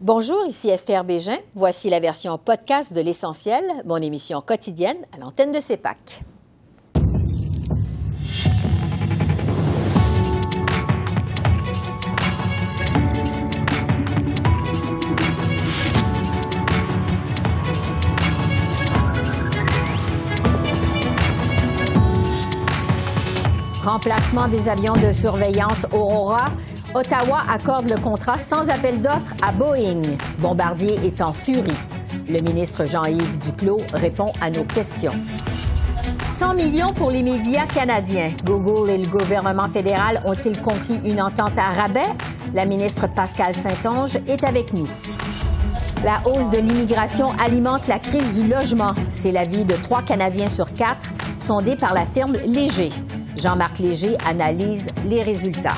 Bonjour, ici Esther Bégin. Voici la version podcast de L'Essentiel, mon émission quotidienne à l'antenne de CEPAC. Remplacement des avions de surveillance Aurora, Ottawa accorde le contrat sans appel d'offres à Boeing. Bombardier est en furie. Le ministre Jean-Yves Duclos répond à nos questions. 100 millions pour les médias canadiens. Google et le gouvernement fédéral ont-ils conclu une entente à rabais? La ministre Pascal Saint-Onge est avec nous. La hausse de l'immigration alimente la crise du logement. C'est l'avis de trois Canadiens sur quatre, sondés par la firme Léger. Jean-Marc Léger analyse les résultats.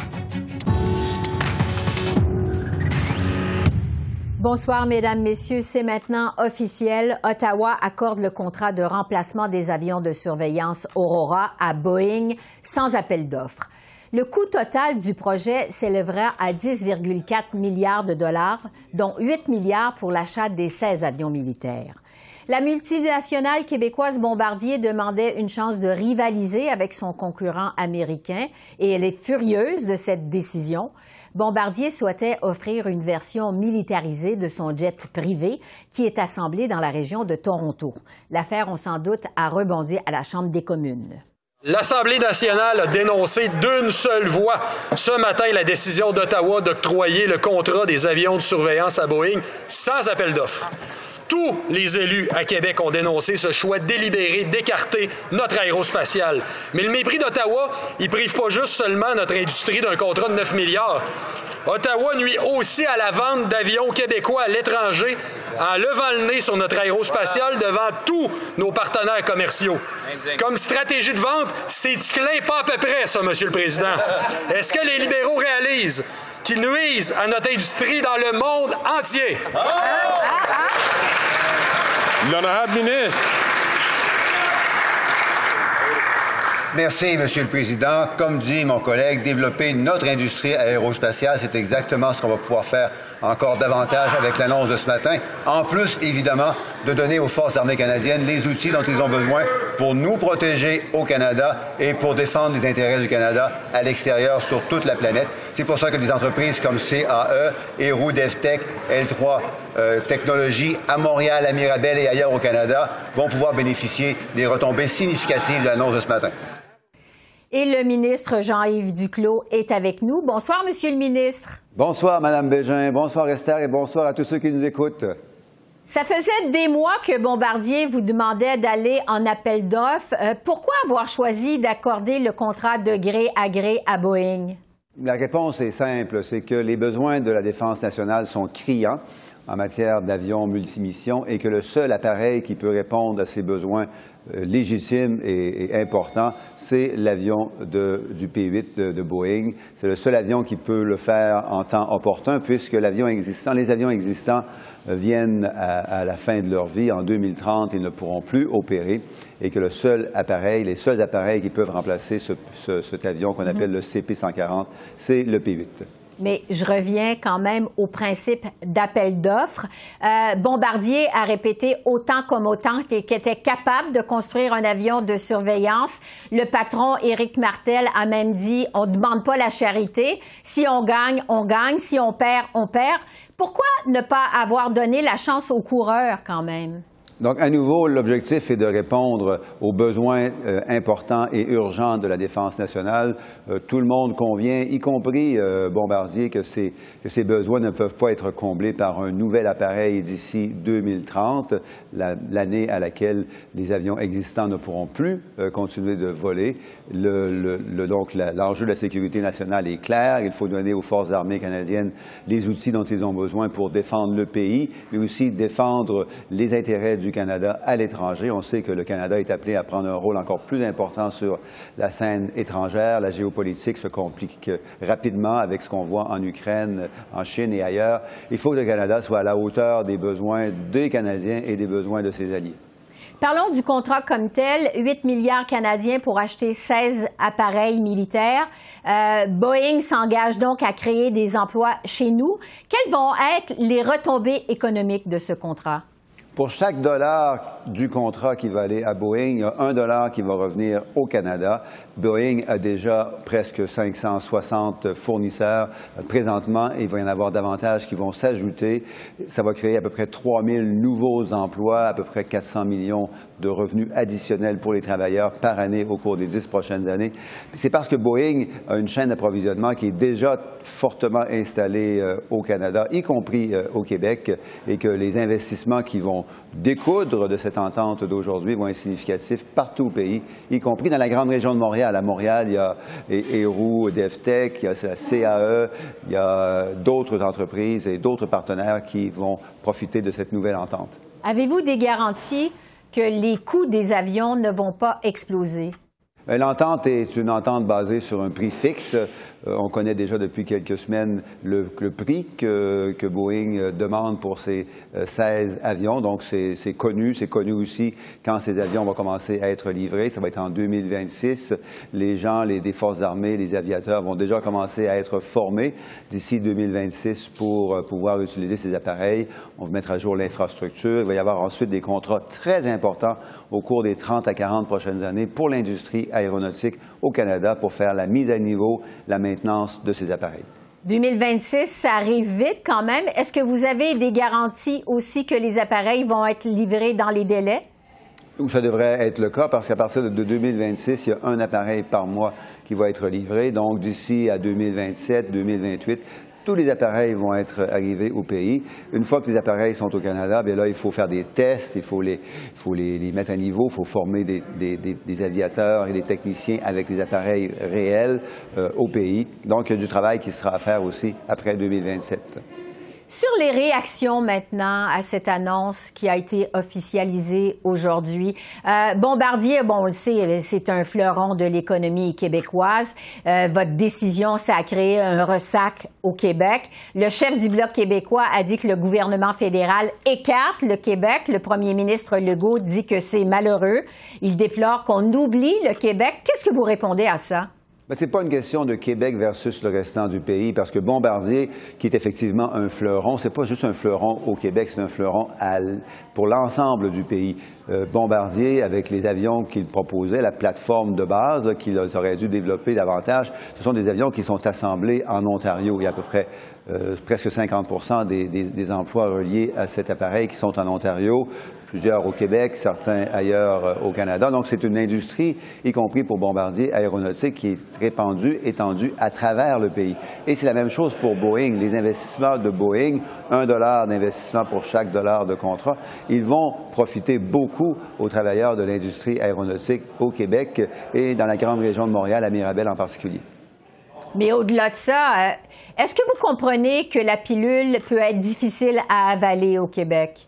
Bonsoir, Mesdames, Messieurs. C'est maintenant officiel. Ottawa accorde le contrat de remplacement des avions de surveillance Aurora à Boeing sans appel d'offres. Le coût total du projet s'élèvera à 10,4 milliards de dollars, dont 8 milliards pour l'achat des 16 avions militaires. La multinationale québécoise Bombardier demandait une chance de rivaliser avec son concurrent américain et elle est furieuse de cette décision. Bombardier souhaitait offrir une version militarisée de son jet privé qui est assemblé dans la région de Toronto. L'affaire, on s'en doute, a rebondi à la Chambre des communes. L'Assemblée nationale a dénoncé d'une seule voix ce matin la décision d'Ottawa d'octroyer le contrat des avions de surveillance à Boeing sans appel d'offres. Tous les élus à Québec ont dénoncé ce choix délibéré d'écarter notre aérospatiale. Mais le mépris d'Ottawa, il prive pas juste seulement notre industrie d'un contrat de 9 milliards. Ottawa nuit aussi à la vente d'avions québécois à l'étranger en levant le nez sur notre aérospatiale devant tous nos partenaires commerciaux. Comme stratégie de vente, c'est clin pas à peu près, ça, Monsieur le Président. Est-ce que les libéraux réalisent qu'ils nuisent à notre industrie dans le monde entier? L'honorable ministre. Merci, Monsieur le Président. Comme dit mon collègue, développer notre industrie aérospatiale, c'est exactement ce qu'on va pouvoir faire encore davantage avec l'annonce de ce matin. En plus, évidemment, de donner aux Forces armées canadiennes les outils dont ils ont besoin pour nous protéger au Canada et pour défendre les intérêts du Canada à l'extérieur sur toute la planète. C'est pour ça que des entreprises comme CAE, Eru, DevTech, L3 euh, Technologies à Montréal, à Mirabel et ailleurs au Canada vont pouvoir bénéficier des retombées significatives de l'annonce de ce matin. Et le ministre Jean-Yves Duclos est avec nous. Bonsoir, Monsieur le ministre. Bonsoir, Madame Bégin. Bonsoir, Esther, et bonsoir à tous ceux qui nous écoutent. Ça faisait des mois que Bombardier vous demandait d'aller en appel d'offres. Euh, pourquoi avoir choisi d'accorder le contrat de gré à gré à Boeing? La réponse est simple, c'est que les besoins de la défense nationale sont criants en matière d'avions multimissions et que le seul appareil qui peut répondre à ces besoins euh, légitimes et, importants, c'est l'avion du P-8 de, Boeing. C'est le seul avion qui peut le faire en temps opportun puisque l'avion existant, les avions existants euh, viennent à, la fin de leur vie. En 2030, ils ne pourront plus opérer et que le seul appareil, les seuls appareils qui peuvent remplacer cet avion qu'on mm-hmm. appelle le CP-140, c'est le P-8 mais je reviens quand même au principe d'appel d'offres. Euh, Bombardier a répété autant comme autant qu'il était capable de construire un avion de surveillance. Le patron Éric Martel a même dit on ne demande pas la charité. Si on gagne, on gagne. Si on perd, on perd. Pourquoi ne pas avoir donné la chance aux coureurs quand même? Donc, à nouveau, l'objectif est de répondre aux besoins euh, importants et urgents de la défense nationale. Euh, tout le monde convient, y compris euh, Bombardier, que ces, besoins ne peuvent pas être comblés par un nouvel appareil d'ici 2030, l'année à laquelle les avions existants ne pourront plus continuer de voler. Le, le, donc, l'enjeu de la sécurité nationale est clair. Il faut donner aux forces armées canadiennes les outils dont ils ont besoin pour défendre le pays, mais aussi défendre les intérêts du Canada à l'étranger. On sait que le Canada est appelé à prendre un rôle encore plus important sur la scène étrangère. La géopolitique se complique rapidement avec ce qu'on voit en Ukraine, en Chine et ailleurs. Il faut que le Canada soit à la hauteur des besoins des Canadiens et des besoins de ses alliés. Parlons du contrat comme tel, 8 milliards canadiens pour acheter 16 appareils militaires. Euh, Boeing s'engage donc à créer des emplois chez nous. Quelles vont être les retombées économiques de ce contrat? Pour chaque dollar du contrat qui va aller à Boeing, un dollar qui va revenir au Canada. Boeing a déjà presque 560 fournisseurs présentement et il va y en avoir davantage qui vont s'ajouter. Ça va créer à peu près 3 000 nouveaux emplois, à peu près 400 millions de revenus additionnels pour les travailleurs par année au cours des dix prochaines années. C'est parce que Boeing a une chaîne d'approvisionnement qui est déjà fortement installée euh, au Canada, y compris euh, au Québec, et que les investissements qui vont découdre de cette entente d'aujourd'hui vont être significatifs partout au pays, y compris dans la grande région de Montréal. À Montréal, il y a Héroux, DevTech, il y a la CAE, il y a d'autres entreprises et d'autres partenaires qui vont profiter de cette nouvelle entente. Avez-vous des garanties que les coûts des avions ne vont pas exploser? Euh, l'entente est une entente basée sur un prix fixe. Euh, on connaît déjà depuis quelques semaines le, prix que, Boeing euh, demande pour ces 16 avions. Donc, c'est connu. C'est connu aussi quand ces avions vont commencer à être livrés. Ça va être en 2026. Les gens les, forces armées, les aviateurs vont déjà commencer à être formés d'ici 2026 pour pouvoir utiliser ces appareils. On va mettre à jour l'infrastructure. Il va y avoir ensuite des contrats très importants au cours des 30 à 40 prochaines années pour l'industrie aéronautique au Canada pour faire la mise à niveau, la maintenance de ces appareils. 2026, ça arrive vite quand même. Est-ce que vous avez des garanties aussi que les appareils vont être livrés dans les délais? Ça devrait être le cas parce qu'à partir de 2026, il y a un appareil par mois qui va être livré. Donc, d'ici à 2027, 2028, tous les appareils vont être arrivés au pays. Une fois que les appareils sont au Canada, bien là, il faut faire des tests, il faut les, faut les, mettre à niveau, il faut former des, aviateurs et des techniciens avec des appareils réels euh, au pays. Donc, il y a du travail qui sera à faire aussi après 2027. Sur les réactions maintenant à cette annonce qui a été officialisée aujourd'hui, euh, Bombardier, bon, on le sait, c'est un fleuron de l'économie québécoise. Euh, votre décision, ça a créé un ressac au Québec. Le chef du Bloc québécois a dit que le gouvernement fédéral écarte le Québec. Le premier ministre Legault dit que c'est malheureux. Il déplore qu'on oublie le Québec. Qu'est-ce que vous répondez à ça? Ce n'est pas une question de Québec versus le restant du pays, parce que Bombardier, qui est effectivement un fleuron, c'est pas juste un fleuron au Québec, c'est un fleuron pour l'ensemble du pays. Euh, Bombardier, avec les avions qu'il proposait, la plateforme de base qu'il aurait dû développer davantage, ce sont des avions qui sont assemblés en Ontario. Il y a à peu près euh, presque 50 des, des, emplois reliés à cet appareil qui sont en Ontario plusieurs au Québec, certains ailleurs euh, au Canada. Donc, c'est une industrie, y compris pour Bombardier aéronautique, qui est répandue, étendue à travers le pays. Et c'est la même chose pour Boeing. Les investissements de Boeing, un dollar d'investissement pour chaque dollar de contrat, ils vont profiter beaucoup aux travailleurs de l'industrie aéronautique au Québec et dans la grande région de Montréal, à Mirabel en particulier. Mais au-delà de ça, euh, est-ce que vous comprenez que la pilule peut être difficile à avaler au Québec?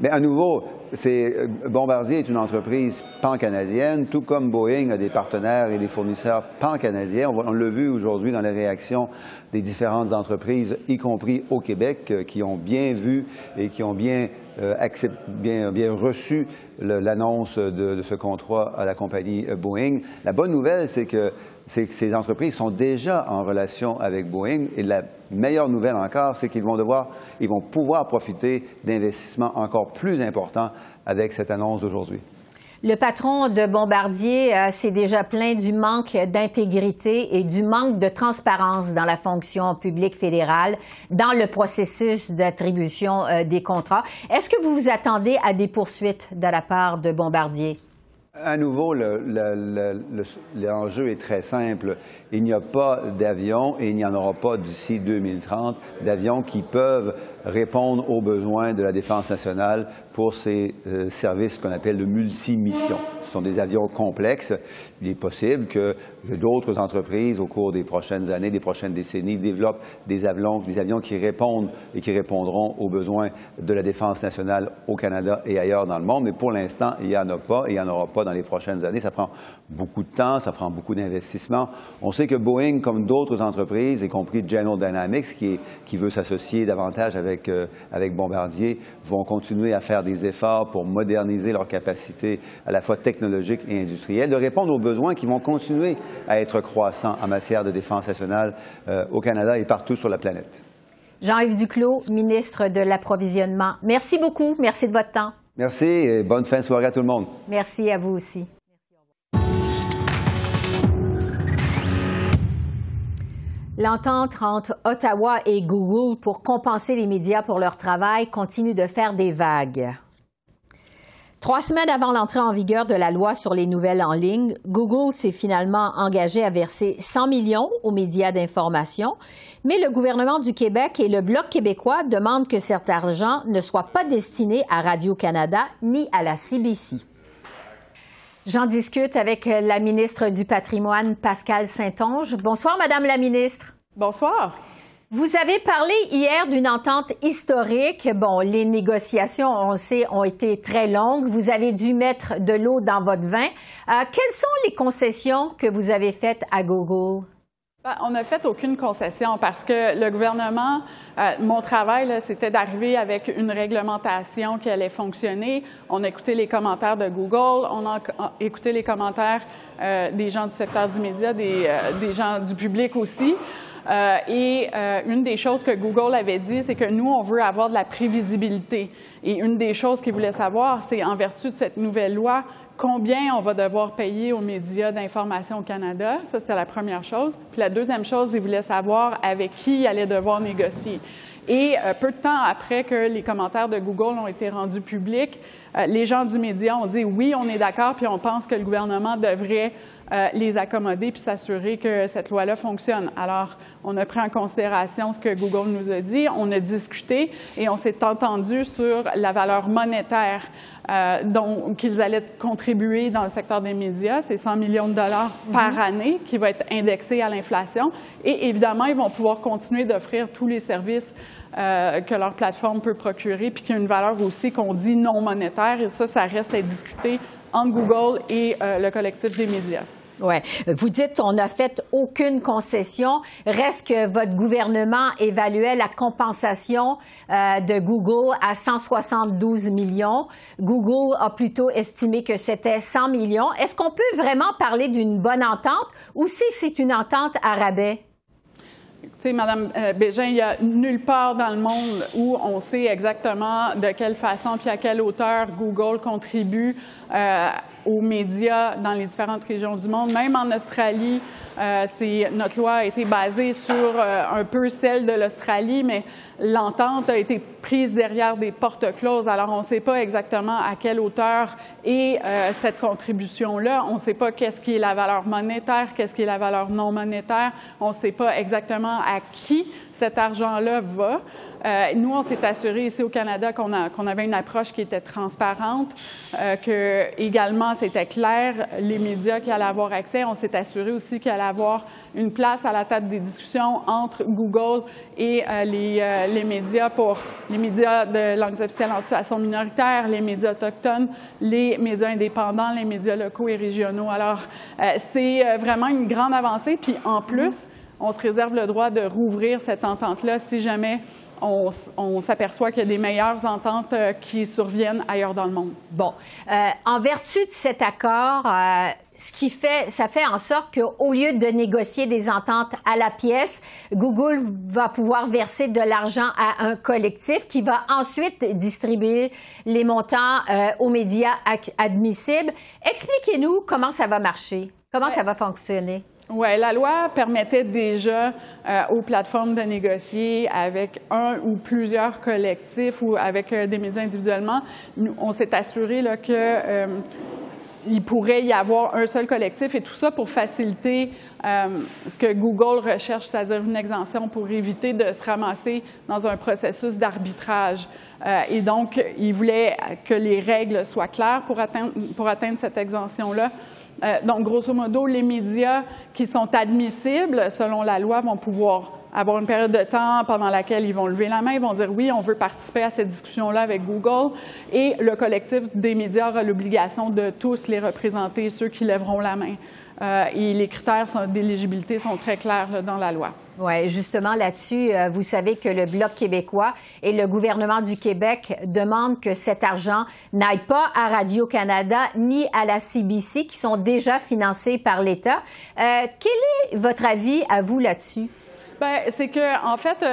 Mais à nouveau, euh, Bombardier est une entreprise pan-canadienne, tout comme Boeing a des partenaires et des fournisseurs pan-canadiens. On, l'a vu aujourd'hui dans les réactions des différentes entreprises, y compris au Québec, euh, qui ont bien vu et qui ont bien, euh, bien, reçu l'annonce de, ce contrat à la compagnie Boeing. La bonne nouvelle, c'est que ces entreprises sont déjà en relation avec Boeing. Et la meilleure nouvelle encore, c'est qu'ils vont devoir, ils vont pouvoir profiter d'investissements encore plus importants avec cette annonce d'aujourd'hui. Le patron de Bombardier euh, s'est déjà plaint du manque d'intégrité et du manque de transparence dans la fonction publique fédérale, dans le processus d'attribution euh, des contrats. Est-ce que vous vous attendez à des poursuites de la part de Bombardier? À nouveau, l'enjeu est très simple. Il n'y a pas d'avions et il n'y en aura pas d'ici 2030 d'avions qui peuvent répondre aux besoins de la défense nationale pour ces euh, services qu'on appelle de multimission. Ce sont des avions complexes. Il est possible que, d'autres entreprises, au cours des prochaines années, des prochaines décennies, développent des avions, des avions qui répondent et qui répondront aux besoins de la défense nationale au Canada et ailleurs dans le monde. Mais pour l'instant, il n'y en a pas et il n'y en aura pas dans les prochaines années. Ça prend beaucoup de temps, ça prend beaucoup d'investissement. On sait que Boeing, comme d'autres entreprises, y compris General Dynamics, qui, veut s'associer davantage avec avec, avec Bombardier, vont continuer à faire des efforts pour moderniser leurs capacités à la fois technologiques et industrielles, de répondre aux besoins qui vont continuer à être croissants en matière de défense nationale au Canada et partout sur la planète. Jean-Yves Duclos, ministre de l'Approvisionnement. Merci beaucoup. Merci de votre temps. Merci et bonne fin de soirée à tout le monde. Merci à vous aussi. L'entente entre Ottawa et Google pour compenser les médias pour leur travail continue de faire des vagues. Trois semaines avant l'entrée en vigueur de la loi sur les nouvelles en ligne, Google s'est finalement engagé à verser 100 millions aux médias d'information, mais le gouvernement du Québec et le Bloc québécois demandent que cet argent ne soit pas destiné à Radio-Canada ni à la CBC. J'en discute avec la ministre du Patrimoine, Pascal Saint-Onge. Bonsoir, Madame la ministre. Bonsoir. Vous avez parlé hier d'une entente historique. Bon, les négociations, on sait, ont été très longues. Vous avez dû mettre de l'eau dans votre vin. Euh, quelles sont les concessions que vous avez faites à Google? Ben, on n'a fait aucune concession parce que le gouvernement, euh, mon travail, c'était d'arriver avec une réglementation qui allait fonctionner. On a écouté les commentaires de Google, on a écouté les commentaires euh, des gens du secteur du média, des, des gens du public aussi. Euh, et euh, une des choses que Google avait dit, c'est que nous, on veut avoir de la prévisibilité. Et une des choses qu'ils voulaient savoir, c'est en vertu de cette nouvelle loi, combien on va devoir payer aux médias d'information au Canada? Ça, c'était la première chose. Puis la deuxième chose, ils voulaient savoir avec qui ils allaient devoir négocier. Et euh, peu de temps après que les commentaires de Google ont été rendus publics, les gens du média ont dit oui, on est d'accord, puis on pense que le gouvernement devrait euh, les accommoder puis s'assurer que cette loi-là fonctionne. Alors, on a pris en considération ce que Google nous a dit, on a discuté et on s'est entendu sur la valeur monétaire euh, dont qu'ils allaient contribuer dans le secteur des médias, c'est 100 millions de dollars par mhm. année qui va être indexé à l'inflation. Et évidemment, ils vont pouvoir continuer d'offrir tous les services euh, que leur plateforme peut procurer, puis qu'il y a une valeur aussi qu'on dit non monétaire. Et ça, ça reste à discuter entre Google et le collectif des médias. Oui. Vous dites on n'a fait aucune concession. Reste que votre gouvernement évaluait la compensation euh, de Google à 172 millions. Google a plutôt estimé que c'était 100 millions. Est-ce qu'on peut vraiment parler d'une bonne entente ou si c'est une entente à rabais? sais, Madame euh, Bégin, il n'y a nulle part dans le monde où on sait exactement de quelle façon puis à quelle hauteur Google contribue euh, aux médias dans les différentes régions du monde. Même en Australie, euh, notre loi a été basée sur euh, un peu celle de l'Australie, mais l'entente a été prise derrière des portes closes. Alors, on ne sait pas exactement à quelle hauteur est euh, cette contribution-là. On ne sait pas qu'est-ce qui est la valeur monétaire, qu'est-ce qui est la valeur non monétaire. On ne sait pas exactement à qui cet argent-là va. Nous, on s'est assuré ici au Canada qu'on avait une approche qui était transparente, que également c'était clair les médias qui allaient avoir accès. On s'est assuré aussi qu'il avoir une place à la table des discussions entre Google et euh, les, les, médias pour les médias de langues officielles en situation minoritaire, les médias autochtones, les médias indépendants, les médias locaux et régionaux. Alors, c'est vraiment une grande avancée. Puis en plus, on se réserve le droit de rouvrir cette entente-là si jamais on, s'aperçoit qu'il y a des meilleures ententes euh, qui surviennent ailleurs dans le monde. Bon. Euh, en vertu de cet accord, euh, ce qui fait, ça fait en sorte qu'au lieu de négocier des ententes à la pièce, Google va pouvoir verser de l'argent à un collectif qui va ensuite distribuer les montants aux médias admissibles. Expliquez-nous comment ça va marcher, comment ça va fonctionner? Oui, la loi permettait déjà euh, aux plateformes de négocier avec un ou plusieurs collectifs ou avec euh, des médias individuellement. on s'est assuré là, que euh, il pourrait y avoir un seul collectif et tout ça pour faciliter ce que Google recherche, c'est-à-dire une exemption pour éviter de se ramasser dans un processus d'arbitrage. et donc, il voulait que les règles soient claires pour atteindre, pour atteindre cette exemption-là. Euh, donc, grosso modo, les médias qui sont admissibles selon la loi vont pouvoir avoir une période de temps pendant laquelle ils vont lever la main, ils vont dire oui, on veut participer à cette discussion-là avec Google. Et le collectif des médias aura l'obligation de tous les représenter, ceux qui lèveront la main. et les critères d'éligibilité sont très clairs dans la loi. Oui, justement là-dessus, vous savez que le Bloc québécois et le gouvernement du Québec demandent que cet argent n'aille pas à Radio-Canada ni à la CBC, qui sont déjà financés par l'État. quel est votre avis à vous là-dessus? Bien, c'est que, en fait,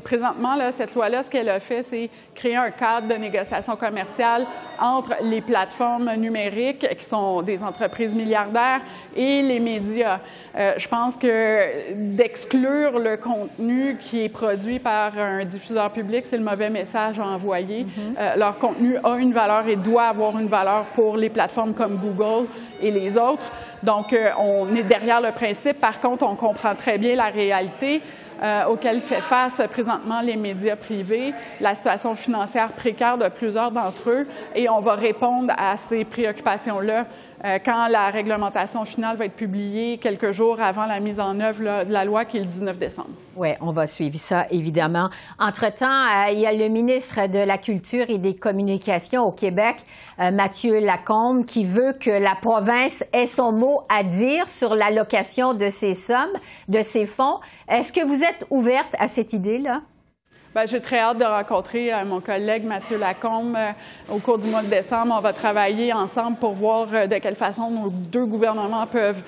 présentement, là, cette loi-là, ce qu'elle a fait, c'est créer un cadre de négociation commerciale entre les plateformes numériques, qui sont des entreprises milliardaires, et les médias. Euh, je pense que d'exclure le contenu qui est produit par un diffuseur public, c'est le mauvais message à envoyer. Mm-hmm. euh, leur contenu a une valeur et doit avoir une valeur pour les plateformes comme Google et les autres. Donc, euh, on est derrière le principe. Par contre, on comprend très bien la réalité euh, auquel fait face présentement les médias privés, la situation financière précaire de plusieurs d'entre eux, et on va répondre à ces préoccupations-là euh, quand la réglementation finale va être publiée quelques jours avant la mise en œuvre de la loi qui est le 19 décembre. Oui, on va suivre ça, évidemment. Entre-temps, euh, il y a le ministre de la Culture et des Communications au Québec, euh, Mathieu Lacombe, qui veut que la province ait son mot à dire sur l'allocation de ces sommes, de ces fonds. Est-ce que vous êtes ouverte à cette idée-là? Bien, j'ai très hâte de rencontrer euh, mon collègue Mathieu Lacombe euh, au cours du mois de décembre. On va travailler ensemble pour voir euh, de quelle façon nos deux gouvernements peuvent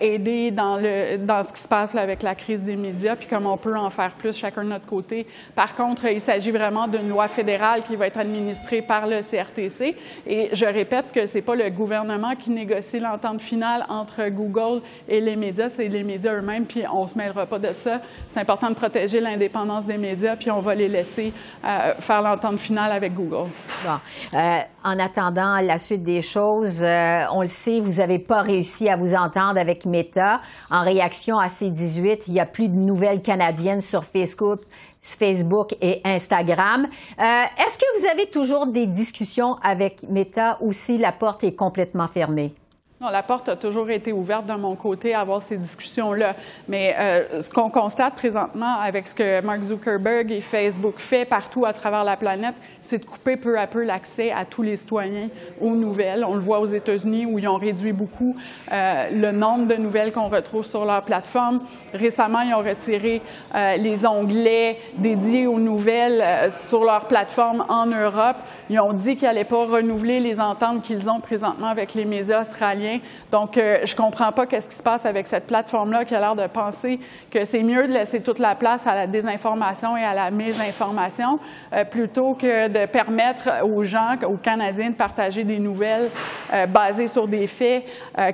aider dans, ce qui se passe avec la crise des médias, puis comment on peut en faire plus chacun de notre côté. Par contre, il s'agit vraiment d'une loi fédérale qui va être administrée par le CRTC. Et je répète que c'est pas le gouvernement qui négocie l'entente finale entre Google et les médias, c'est les médias eux-mêmes, puis on se mêlera pas de ça. C'est important de protéger l'indépendance des médias, on va les laisser euh, faire l'entente finale avec Google. Bon. Euh, en attendant la suite des choses, euh, on le sait, vous n'avez pas réussi à vous entendre avec Meta. En réaction à ces 18, il n'y a plus de nouvelles canadiennes sur Facebook, Facebook et Instagram. Est-ce que vous avez toujours des discussions avec Meta ou si la porte est complètement fermée? Non, la porte a toujours été ouverte de mon côté à avoir ces discussions-là. Mais euh, ce qu'on constate présentement avec ce que Mark Zuckerberg et Facebook fait partout à travers la planète, c'est de couper peu à peu l'accès à tous les citoyens aux nouvelles. On le voit aux États-Unis où ils ont réduit beaucoup euh, le nombre de nouvelles qu'on retrouve sur leur plateforme. Récemment, ils ont retiré euh, les onglets dédiés aux nouvelles euh, sur leur plateforme en Europe. Ils ont dit qu'ils n'allaient pas renouveler les ententes qu'ils ont présentement avec les médias australiens donc, euh, je comprends pas qu'est-ce qui se passe avec cette plateforme-là qui a l'air de penser que c'est mieux de laisser toute la place à la désinformation et à la mésinformation euh, plutôt que de permettre aux gens, aux Canadiens, de partager des nouvelles euh, basées sur des faits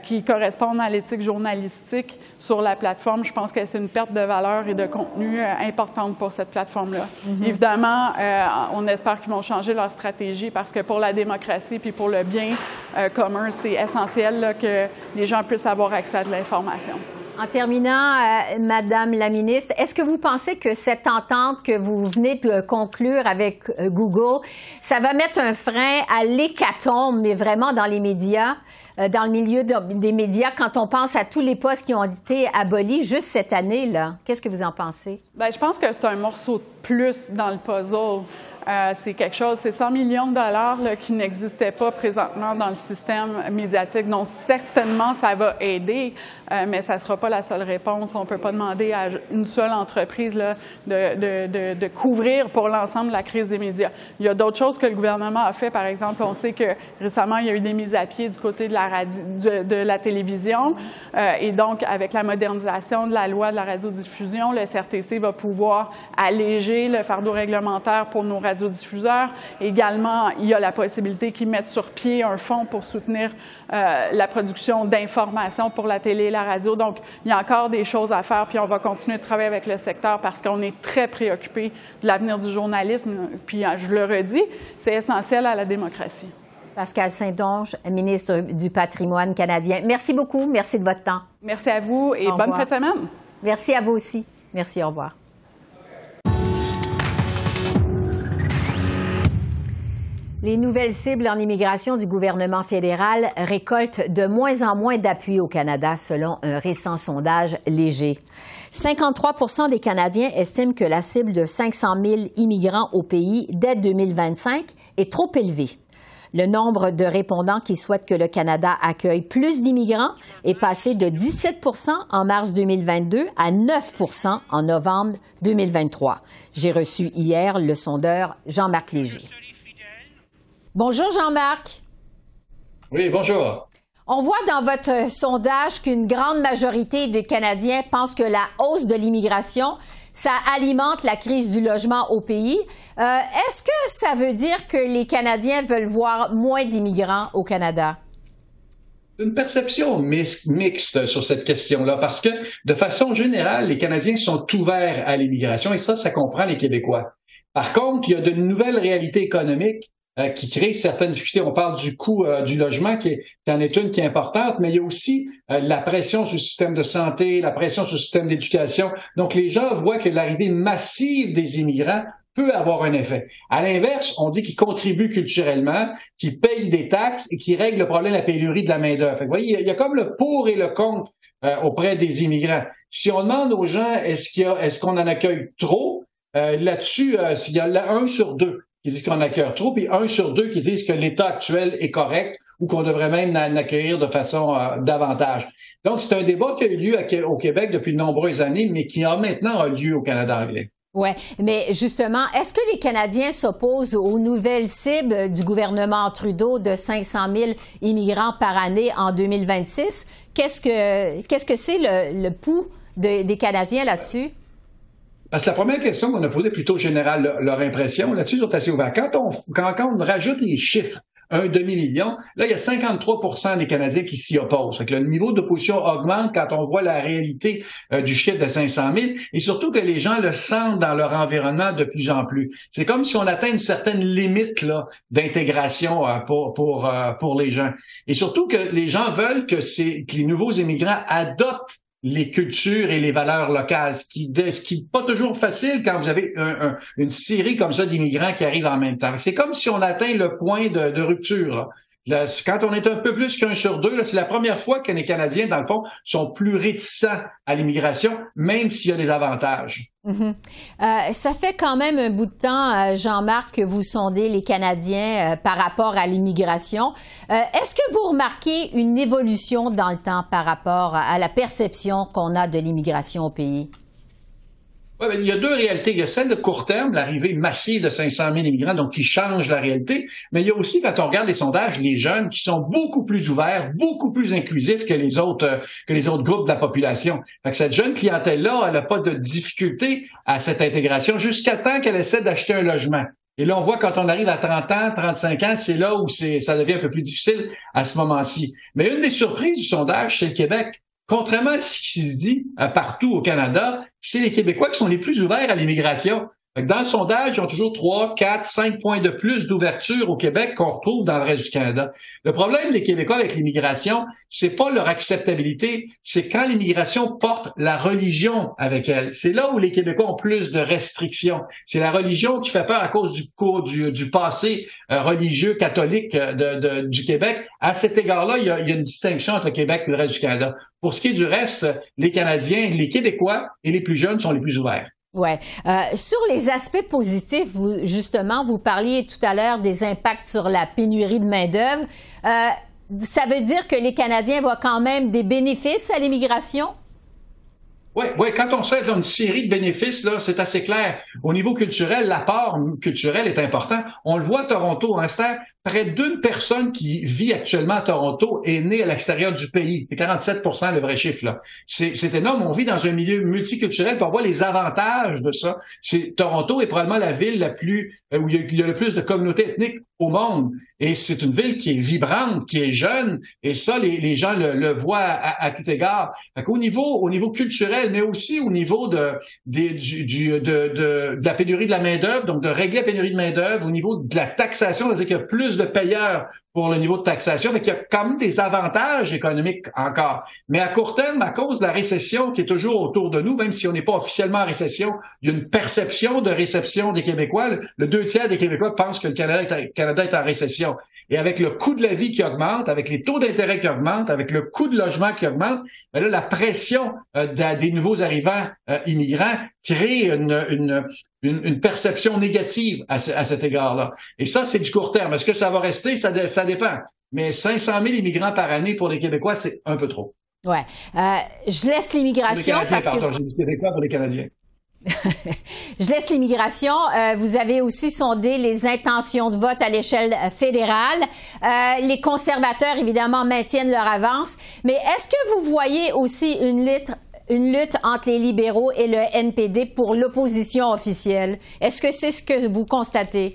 qui correspondent à l'éthique journalistique sur la plateforme. Je pense que c'est une perte de valeur et de contenu importante pour cette plateforme-là. Mm-hmm. Évidemment, on espère qu'ils vont changer leur stratégie parce que pour la démocratie puis pour le bien commun, c'est essentiel que les gens puissent avoir accès à de l'information. En terminant, euh, Madame la ministre, est-ce que vous pensez que cette entente que vous venez de conclure avec euh, Google, ça va mettre un frein à l'hécatombe, mais vraiment dans les médias, dans le milieu des médias, quand on pense à tous les postes qui ont été abolis juste cette année-là? Qu'est-ce que vous en pensez? Bien, je pense que c'est un morceau de plus dans le puzzle. Euh, c'est quelque chose, c'est 100 millions de dollars qui n'existaient pas présentement dans le système médiatique. Donc, certainement, ça va aider, euh, mais ça ne sera pas la seule réponse. On ne peut pas demander à une seule entreprise là, de, de, couvrir pour l'ensemble la crise des médias. Il y a d'autres choses que le gouvernement a fait. Par exemple, on sait que récemment, il y a eu des mises à pied du côté de la, de, la télévision. Euh, et donc, avec la modernisation de la loi de la radiodiffusion, le CRTC va pouvoir alléger le fardeau réglementaire pour nos radiodiffuseurs. Également, il y a la possibilité qu'ils mettent sur pied un fonds pour soutenir euh, la production d'informations pour la télé et la radio. Donc, il y a encore des choses à faire, puis on va continuer de travailler avec le secteur parce qu'on est très préoccupé de l'avenir du journalisme. Puis, euh, je le redis, c'est essentiel à la démocratie. Pascal Saint-Onge, ministre du patrimoine canadien. Merci beaucoup. Merci de votre temps. Merci à vous et bonne fête de semaine. Merci à vous aussi. Merci. Au revoir. Les nouvelles cibles en immigration du gouvernement fédéral récoltent de moins en moins d'appui au Canada, selon un récent sondage léger. 53% des Canadiens estiment que la cible de 500 000 immigrants au pays dès 2025 est trop élevée. Le nombre de répondants qui souhaitent que le Canada accueille plus d'immigrants est passé de 17% en mars 2022 à 9% en novembre 2023. J'ai reçu hier le sondeur Jean-Marc Léger. Bonjour Jean-Marc. Oui, bonjour. On voit dans votre sondage qu'une grande majorité des Canadiens pensent que la hausse de l'immigration, ça alimente la crise du logement au pays. Euh, est-ce que ça veut dire que les Canadiens veulent voir moins d'immigrants au Canada? Une perception mixte sur cette question-là, parce que de façon générale, les Canadiens sont ouverts à l'immigration et ça, ça comprend les Québécois. Par contre, il y a de nouvelles réalités économiques euh, qui crée certaines difficultés. On parle du coût euh, du logement qui est, en est une qui est importante, mais il y a aussi euh, la pression sur le système de santé, la pression sur le système d'éducation. Donc les gens voient que l'arrivée massive des immigrants peut avoir un effet. À l'inverse, on dit qu'ils contribuent culturellement, qu'ils payent des taxes et qu'ils règlent le problème de la pénurie de la main-d'œuvre. Vous voyez, il y a comme le pour et le contre auprès des immigrants. Si on demande aux gens est-ce qu'il y a, est-ce qu'on en accueille trop, là-dessus, s'il y a un sur deux qui disent qu'on accueille trop, puis un sur deux qui disent que l'état actuel est correct ou qu'on devrait même en accueillir de façon euh, davantage. Donc, c'est un débat qui a eu lieu au Québec depuis de nombreuses années, mais qui a maintenant lieu au Canada anglais. Oui, mais justement, est-ce que les Canadiens s'opposent aux nouvelles cibles du gouvernement Trudeau de 500 000 immigrants par année en 2026? Qu'est-ce que qu'est-ce que c'est le, le pouls des Canadiens là-dessus? Parce que la première question qu'on a posée plutôt générale, leur impression là-dessus assez ouverts. Quand on, quand, on rajoute les chiffres, un demi-million, là, il y a 53% des Canadiens qui s'y opposent. que le niveau d'opposition augmente quand on voit la réalité euh, du chiffre de 500 000 et surtout que les gens le sentent dans leur environnement de plus en plus. C'est comme si on atteint une certaine limite d'intégration euh, pour pour euh, pour les gens. Et surtout que les gens veulent que, que les nouveaux immigrants adoptent les cultures et les valeurs locales, ce qui ce qui n'est pas toujours facile quand vous avez une série comme ça d'immigrants qui arrivent en même temps. C'est comme si on atteint le point de, rupture. Quand on est un peu plus qu'un sur deux, c'est la première fois que les Canadiens, dans le fond, sont plus réticents à l'immigration, même s'il y a des avantages. Mhm. Euh, ça fait quand même un bout de temps, euh, Jean-Marc, que vous sondez les Canadiens euh, par rapport à l'immigration. Est-ce que vous remarquez une évolution dans le temps par rapport à la perception qu'on a de l'immigration au pays? Ouais, ben, il y a deux réalités. Il y a celle de court terme, l'arrivée massive de 500 000 immigrants, donc qui change la réalité. Mais il y a aussi, quand on regarde les sondages, les jeunes qui sont beaucoup plus ouverts, beaucoup plus inclusifs que les autres, euh, que les autres groupes de la population. Fait que cette jeune clientèle-là, elle n'a pas de difficulté à cette intégration jusqu'à temps qu'elle essaie d'acheter un logement. Et là, on voit quand on arrive à 30 ans, 35 ans, c'est là où ça devient un peu plus difficile à ce moment-ci. Mais une des surprises du sondage, c'est le Québec. Contrairement à ce qui se dit euh, partout au Canada, c'est les Québécois qui sont les plus ouverts à l'immigration. Dans le sondage, ils ont toujours 3, 4, 5 points de plus d'ouverture au Québec qu'on retrouve dans le reste du Canada. Le problème des Québécois avec l'immigration, c'est pas leur acceptabilité, c'est quand l'immigration porte la religion avec elle. C'est là où les Québécois ont plus de restrictions. C'est la religion qui fait peur à cause du, du, du passé euh, religieux catholique euh, de, du Québec. À cet égard-là, il il y a une distinction entre le Québec et le reste du Canada. Pour ce qui est du reste, les Canadiens, les Québécois et les plus jeunes sont les plus ouverts. Oui. Euh, sur les aspects positifs, vous, justement, vous parliez tout à l'heure des impacts sur la pénurie de main-d'œuvre. Euh, ça veut dire que les Canadiens voient quand même des bénéfices à l'immigration? Oui, ouais, quand on sait une série de bénéfices, là, c'est assez clair. Au niveau culturel, l'apport culturel est important. On le voit à Toronto, hein, près d'une personne qui vit actuellement à Toronto est née à l'extérieur du pays. C'est 47% le vrai chiffre, là. C'est énorme. On vit dans un milieu multiculturel, on voit les avantages de ça. Toronto est probablement la ville la plus, euh, où il y, a, le plus de communautés ethniques au monde. Et c'est une ville qui est vibrante, qui est jeune, et ça, les, les gens le, voient à, tout égard. au niveau, au niveau culturel, mais aussi au niveau de, du, du, de, de, de, la pénurie de la main-d'œuvre, donc de régler la pénurie de main-d'œuvre, au niveau de la taxation, c'est-à-dire qu'il y a plus de payeurs pour le niveau de taxation. Fait qu'il y a quand même des avantages économiques encore. Mais à court terme, à cause de la récession qui est toujours autour de nous, même si on n'est pas officiellement en récession, il y a une perception de réception des Québécois. Le deux tiers des Québécois pensent que le Canada est, Canada est en récession. Et avec le coût de la vie qui augmente, avec les taux d'intérêt qui augmentent, avec le coût de logement qui augmente, ben là, la pression euh, des nouveaux arrivants euh, immigrants créer une, une, perception négative à, cet égard-là. Et ça, c'est du court terme. Est-ce que ça va rester? Ça, ça dépend. Mais 500 000 immigrants par année pour les Québécois, c'est un peu trop. Ouais. Euh, je laisse l'immigration parce pardon, que. J'ai Québécois pour les Canadiens. Je laisse l'immigration. Euh, vous avez aussi sondé les intentions de vote à l'échelle fédérale. Euh, les conservateurs, évidemment, maintiennent leur avance. Mais est-ce que vous voyez aussi une lutte entre les libéraux et le NPD pour l'opposition officielle? Est-ce que c'est ce que vous constatez?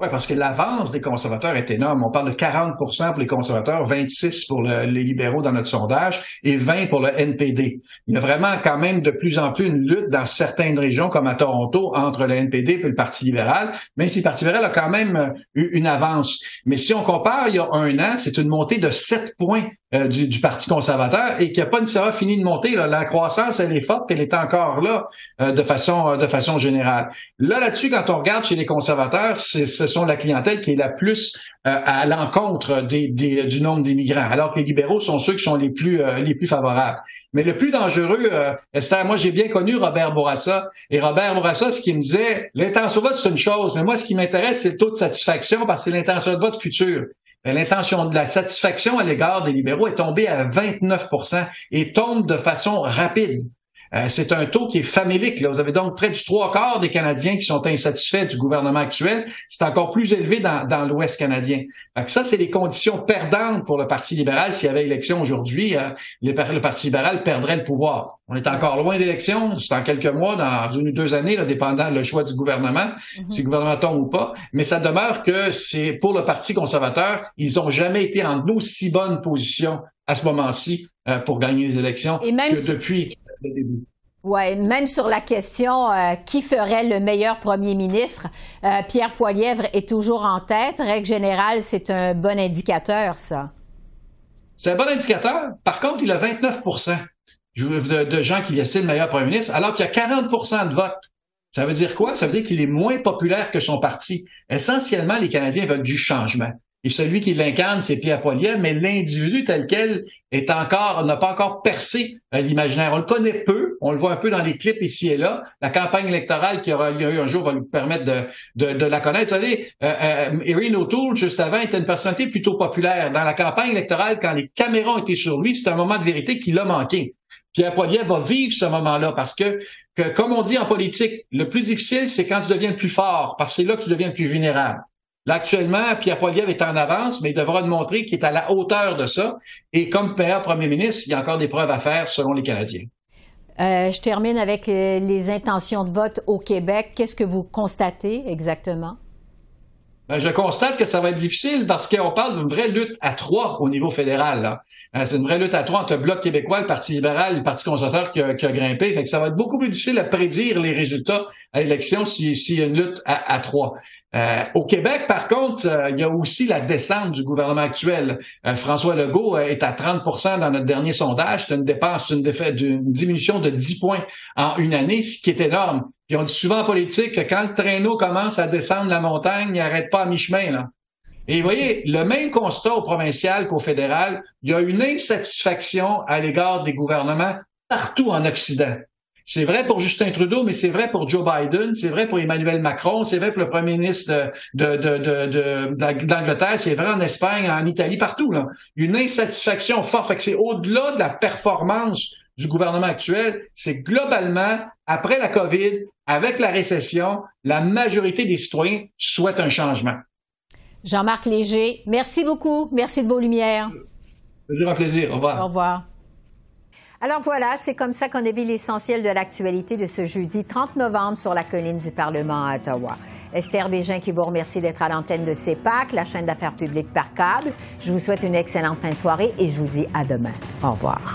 Oui, parce que l'avance des conservateurs est énorme. On parle de 40% pour les conservateurs, 26 pour les libéraux dans notre sondage et 20 pour le NPD. Il y a vraiment quand même de plus en plus une lutte dans certaines régions, comme à Toronto, entre le NPD et le Parti libéral, même si le Parti libéral a quand même euh, eu une avance. Mais si on compare il y a un an, c'est une montée de 7 points euh, du, Parti conservateur et qui n'a pas nécessairement fini de monter. La croissance, elle est forte, elle est encore là euh, de façon de façon générale. Là, là-dessus, quand on regarde chez les conservateurs, ce sont la clientèle qui est la plus euh, à l'encontre des, des, du nombre d'immigrants, alors que les libéraux sont ceux qui sont les plus les plus favorables. Mais le plus dangereux, Esther, moi j'ai bien connu Robert Bourassa et Robert Bourassa, ce qu'il me disait, l'intention de vote c'est une chose, mais moi ce qui m'intéresse c'est le taux de satisfaction parce que c'est l'intention de vote future. Ben, l'intention de la satisfaction à l'égard des libéraux est tombée à 29% et tombe de façon rapide. Euh, c'est un taux qui est famélique. Là. Vous avez donc près du trois quarts des Canadiens qui sont insatisfaits du gouvernement actuel. C'est encore plus élevé dans, dans l'Ouest canadien. Donc ça, c'est les conditions perdantes pour le Parti libéral. S'il y avait élection aujourd'hui, euh, le, Parti libéral perdrait le pouvoir. On est encore loin d'élection. C'est en quelques mois, dans une ou deux années, là, dépendant le choix du gouvernement, mhm. si le gouvernement tombe ou pas. Mais ça demeure que c'est pour le Parti conservateur, ils n'ont jamais été en aussi bonne position à ce moment-ci euh, pour gagner les élections Et même que depuis oui, même sur la question euh, qui ferait le meilleur premier ministre, euh, Pierre Poilièvre est toujours en tête. Règle générale, c'est un bon indicateur, ça. C'est un bon indicateur. Par contre, il a 29 de, de gens qui estiment le meilleur premier ministre, alors qu'il y a 40% de vote. Ça veut dire quoi? Ça veut dire qu'il est moins populaire que son parti. Essentiellement, les Canadiens veulent du changement. Et celui qui l'incarne, c'est Pierre Poilievre, mais l'individu tel quel est encore, n'a pas encore percé euh, l'imaginaire. On le connaît peu, on le voit un peu dans les clips ici et là. La campagne électorale qui aura lieu un jour va lui permettre de, de, de la connaître. Vous savez, euh, euh, Erin O'Toole, juste avant, était une personnalité plutôt populaire. Dans la campagne électorale, quand les caméras été sur lui, c'est un moment de vérité qui l'a manqué. Pierre Poilievre va vivre ce moment-là parce que, que, comme on dit en politique, le plus difficile, c'est quand tu deviens le plus fort, parce que c'est là que tu deviens le plus vulnérable. Là, actuellement, Pierre Poilievre est en avance, mais il devra montrer qu'il est à la hauteur de ça. Et comme père premier ministre, il y a encore des preuves à faire selon les Canadiens. Euh, je termine avec euh, les intentions de vote au Québec. Qu'est-ce que vous constatez exactement? Ben, je constate que ça va être difficile parce qu'on parle d'une vraie lutte à trois au niveau fédéral. Euh, c'est une vraie lutte à trois entre le Bloc québécois, le Parti libéral, le Parti conservateur qui a, grimpé. Fait que ça va être beaucoup plus difficile à prédire les résultats à l'élection s'il y a une lutte à, trois. Euh, au Québec, par contre, euh, il y a aussi la descente du gouvernement actuel. François Legault est à 30% dans notre dernier sondage. C'est une dépense, une, diminution de 10 points en une année, ce qui est énorme. Puis on dit souvent en politique que quand le traîneau commence à descendre la montagne, il n'arrête pas à mi-chemin. Et vous voyez, le même constat au provincial qu'au fédéral, il y a une insatisfaction à l'égard des gouvernements partout en Occident. C'est vrai pour Justin Trudeau, mais c'est vrai pour Joe Biden, c'est vrai pour Emmanuel Macron, c'est vrai pour le premier ministre d'Angleterre, c'est vrai en Espagne, en Italie, partout. Là. Une insatisfaction forte. Fait que c'est au-delà de la performance du gouvernement actuel, c'est globalement, après la COVID, avec la récession, la majorité des citoyens souhaitent un changement. Jean-Marc Léger, merci beaucoup. Merci de vos lumières. C'est un plaisir. Au revoir. Au revoir. Alors voilà, c'est comme ça qu'on a vu l'essentiel de l'actualité de ce jeudi 30 novembre sur la colline du Parlement à Ottawa. Esther Bégin qui vous remercie d'être à l'antenne de CEPAC, la chaîne d'affaires publiques par câble. Je vous souhaite une excellente fin de soirée et je vous dis à demain. Au revoir.